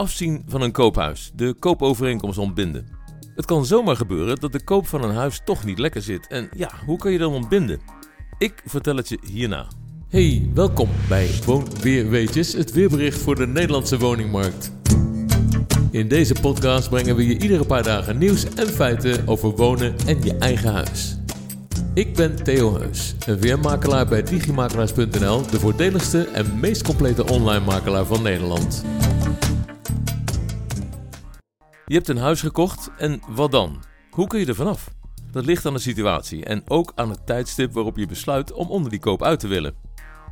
afzien van een koophuis, de koopovereenkomst ontbinden. Het kan zomaar gebeuren dat de koop van een huis toch niet lekker zit. En ja, hoe kan je dan ontbinden? Ik vertel het je hierna. Hey, welkom bij Woonweerweetjes, het weerbericht voor de Nederlandse woningmarkt. In deze podcast brengen we je iedere paar dagen nieuws en feiten over wonen en je eigen huis. Ik ben Theo Heus, een weermakelaar bij digimakelaars.nl, de voordeligste en meest complete online makelaar van Nederland. Je hebt een huis gekocht en wat dan? Hoe kun je er vanaf? Dat ligt aan de situatie en ook aan het tijdstip waarop je besluit om onder die koop uit te willen.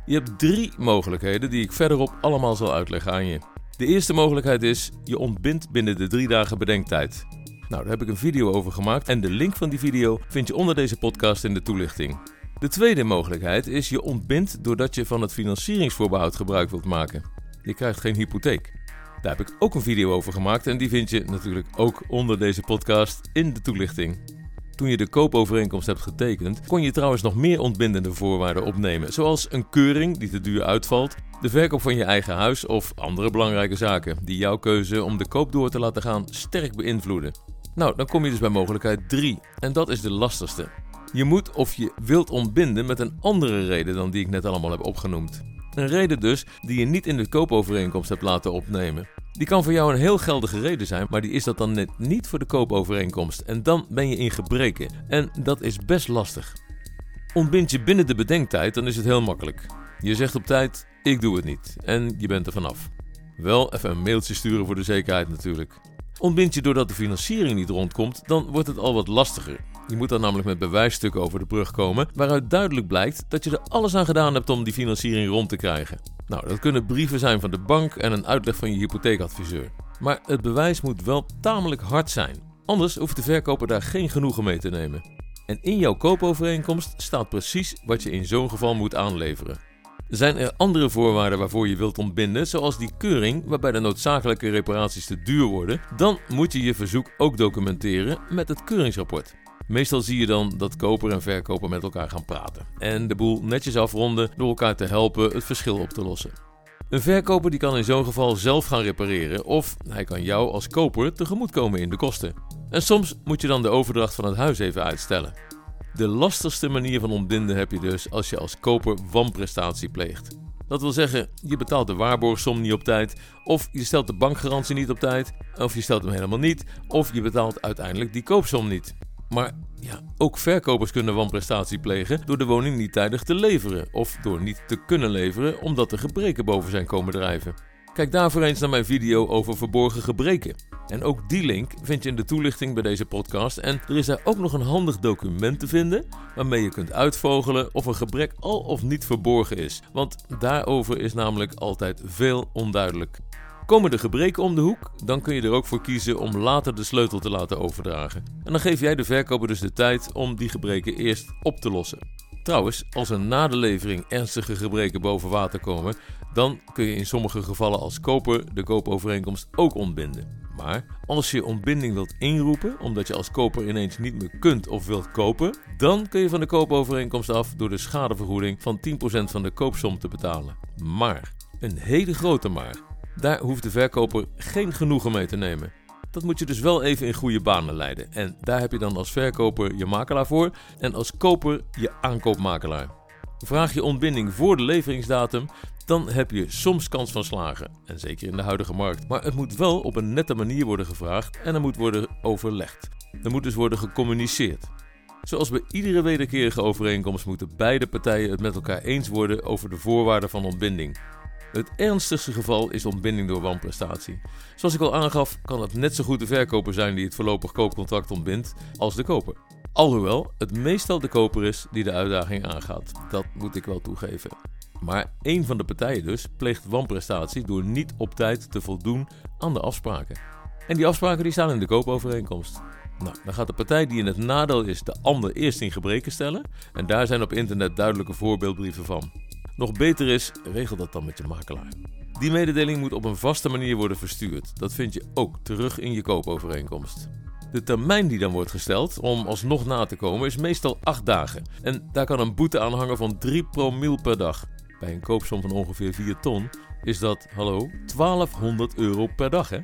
Je hebt drie mogelijkheden die ik verderop allemaal zal uitleggen aan je. De eerste mogelijkheid is, je ontbindt binnen de drie dagen bedenktijd. Nou, daar heb ik een video over gemaakt en de link van die video vind je onder deze podcast in de toelichting. De tweede mogelijkheid is je ontbindt doordat je van het financieringsvoorbehoud gebruik wilt maken. Je krijgt geen hypotheek. Daar heb ik ook een video over gemaakt en die vind je natuurlijk ook onder deze podcast in de toelichting. Toen je de koopovereenkomst hebt getekend, kon je trouwens nog meer ontbindende voorwaarden opnemen, zoals een keuring die te duur uitvalt, de verkoop van je eigen huis of andere belangrijke zaken die jouw keuze om de koop door te laten gaan sterk beïnvloeden. Nou, dan kom je dus bij mogelijkheid 3 en dat is de lastigste. Je moet of je wilt ontbinden met een andere reden dan die ik net allemaal heb opgenoemd. Een reden dus die je niet in de koopovereenkomst hebt laten opnemen. Die kan voor jou een heel geldige reden zijn, maar die is dat dan net niet voor de koopovereenkomst. En dan ben je in gebreken. En dat is best lastig. Ontbind je binnen de bedenktijd, dan is het heel makkelijk. Je zegt op tijd: ik doe het niet. En je bent er vanaf. Wel even een mailtje sturen voor de zekerheid natuurlijk. Ontbind je doordat de financiering niet rondkomt, dan wordt het al wat lastiger. Je moet dan namelijk met bewijsstukken over de brug komen, waaruit duidelijk blijkt dat je er alles aan gedaan hebt om die financiering rond te krijgen. Nou, dat kunnen brieven zijn van de bank en een uitleg van je hypotheekadviseur. Maar het bewijs moet wel tamelijk hard zijn. Anders hoeft de verkoper daar geen genoegen mee te nemen. En in jouw koopovereenkomst staat precies wat je in zo'n geval moet aanleveren. Zijn er andere voorwaarden waarvoor je wilt ontbinden, zoals die keuring waarbij de noodzakelijke reparaties te duur worden, dan moet je je verzoek ook documenteren met het keuringsrapport. Meestal zie je dan dat koper en verkoper met elkaar gaan praten en de boel netjes afronden door elkaar te helpen het verschil op te lossen. Een verkoper die kan in zo'n geval zelf gaan repareren of hij kan jou als koper tegemoetkomen in de kosten. En soms moet je dan de overdracht van het huis even uitstellen. De lastigste manier van ontbinden heb je dus als je als koper wanprestatie pleegt. Dat wil zeggen, je betaalt de waarborgsom niet op tijd, of je stelt de bankgarantie niet op tijd, of je stelt hem helemaal niet, of je betaalt uiteindelijk die koopsom niet. Maar ja, ook verkopers kunnen wanprestatie plegen door de woning niet tijdig te leveren of door niet te kunnen leveren omdat er gebreken boven zijn komen drijven. Kijk daarvoor eens naar mijn video over verborgen gebreken. En ook die link vind je in de toelichting bij deze podcast. En er is daar ook nog een handig document te vinden waarmee je kunt uitvogelen of een gebrek al of niet verborgen is. Want daarover is namelijk altijd veel onduidelijk. Komen de gebreken om de hoek, dan kun je er ook voor kiezen om later de sleutel te laten overdragen. En dan geef jij de verkoper dus de tijd om die gebreken eerst op te lossen. Trouwens, als er na de levering ernstige gebreken boven water komen, dan kun je in sommige gevallen als koper de koopovereenkomst ook ontbinden. Maar als je ontbinding wilt inroepen, omdat je als koper ineens niet meer kunt of wilt kopen, dan kun je van de koopovereenkomst af door de schadevergoeding van 10% van de koopsom te betalen. Maar, een hele grote maar, daar hoeft de verkoper geen genoegen mee te nemen. Dat moet je dus wel even in goede banen leiden. En daar heb je dan als verkoper je makelaar voor en als koper je aankoopmakelaar. Vraag je ontbinding voor de leveringsdatum, dan heb je soms kans van slagen. En zeker in de huidige markt. Maar het moet wel op een nette manier worden gevraagd en er moet worden overlegd. Er moet dus worden gecommuniceerd. Zoals bij iedere wederkerige overeenkomst moeten beide partijen het met elkaar eens worden over de voorwaarden van ontbinding. Het ernstigste geval is ontbinding door wanprestatie. Zoals ik al aangaf, kan het net zo goed de verkoper zijn die het voorlopig koopcontract ontbindt als de koper. Alhoewel het meestal de koper is die de uitdaging aangaat. Dat moet ik wel toegeven. Maar één van de partijen dus pleegt wanprestatie door niet op tijd te voldoen aan de afspraken. En die afspraken die staan in de koopovereenkomst. Nou, dan gaat de partij die in het nadeel is de ander eerst in gebreken stellen. En daar zijn op internet duidelijke voorbeeldbrieven van. Nog beter is, regel dat dan met je makelaar. Die mededeling moet op een vaste manier worden verstuurd. Dat vind je ook terug in je koopovereenkomst. De termijn die dan wordt gesteld om alsnog na te komen is meestal 8 dagen. En daar kan een boete aan hangen van 3 promiel per dag. Bij een koopsom van ongeveer 4 ton is dat, hallo, 1200 euro per dag hè?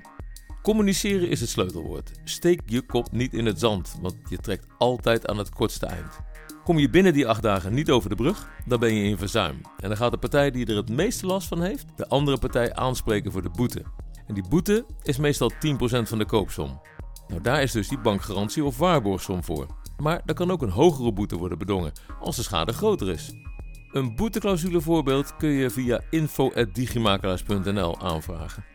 Communiceren is het sleutelwoord. Steek je kop niet in het zand, want je trekt altijd aan het kortste eind. Kom je binnen die acht dagen niet over de brug, dan ben je in verzuim. En dan gaat de partij die er het meeste last van heeft, de andere partij aanspreken voor de boete. En die boete is meestal 10% van de koopsom. Nou, daar is dus die bankgarantie of waarborgsom voor. Maar er kan ook een hogere boete worden bedongen als de schade groter is. Een boeteclausule voorbeeld kun je via info.digimakelaars.nl aanvragen.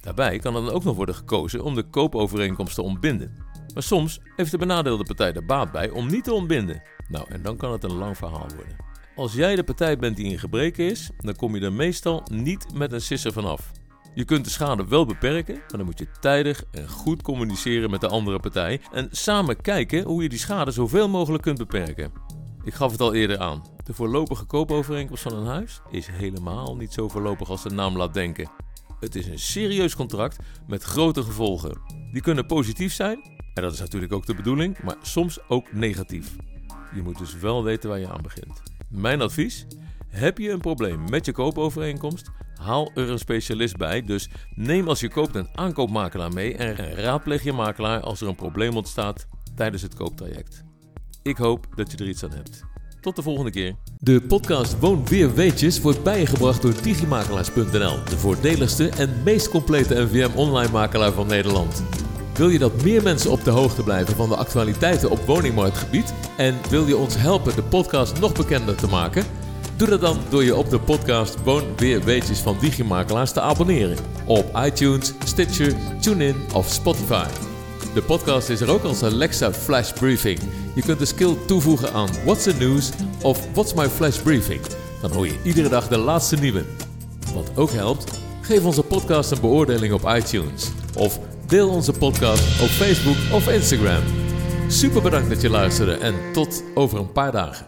Daarbij kan er dan ook nog worden gekozen om de koopovereenkomst te ontbinden. Maar soms heeft de benadeelde partij er baat bij om niet te ontbinden. Nou, en dan kan het een lang verhaal worden. Als jij de partij bent die in gebreken is, dan kom je er meestal niet met een sisser vanaf. Je kunt de schade wel beperken, maar dan moet je tijdig en goed communiceren met de andere partij en samen kijken hoe je die schade zoveel mogelijk kunt beperken. Ik gaf het al eerder aan. De voorlopige koopovereenkomst van een huis is helemaal niet zo voorlopig als de naam laat denken. Het is een serieus contract met grote gevolgen. Die kunnen positief zijn, en dat is natuurlijk ook de bedoeling, maar soms ook negatief. Je moet dus wel weten waar je aan begint. Mijn advies: heb je een probleem met je koopovereenkomst? Haal er een specialist bij. Dus neem als je koopt een aankoopmakelaar mee en raadpleeg je makelaar als er een probleem ontstaat tijdens het kooptraject. Ik hoop dat je er iets aan hebt. Tot de volgende keer. De podcast Woon Weer Weetjes wordt bijgebracht door digimakelaars.nl, de voordeligste en meest complete NVM online makelaar van Nederland. Wil je dat meer mensen op de hoogte blijven van de actualiteiten op woningmarktgebied en wil je ons helpen de podcast nog bekender te maken? Doe dat dan door je op de podcast Woon Weer Weetjes van Digimakelaars te abonneren op iTunes, Stitcher, TuneIn of Spotify. De podcast is er ook als Alexa Flash Briefing. Je kunt de skill toevoegen aan What's the News of What's My Flash Briefing. Dan hoor je iedere dag de laatste nieuwe. Wat ook helpt, geef onze podcast een beoordeling op iTunes. Of deel onze podcast op Facebook of Instagram. Super bedankt dat je luisterde en tot over een paar dagen.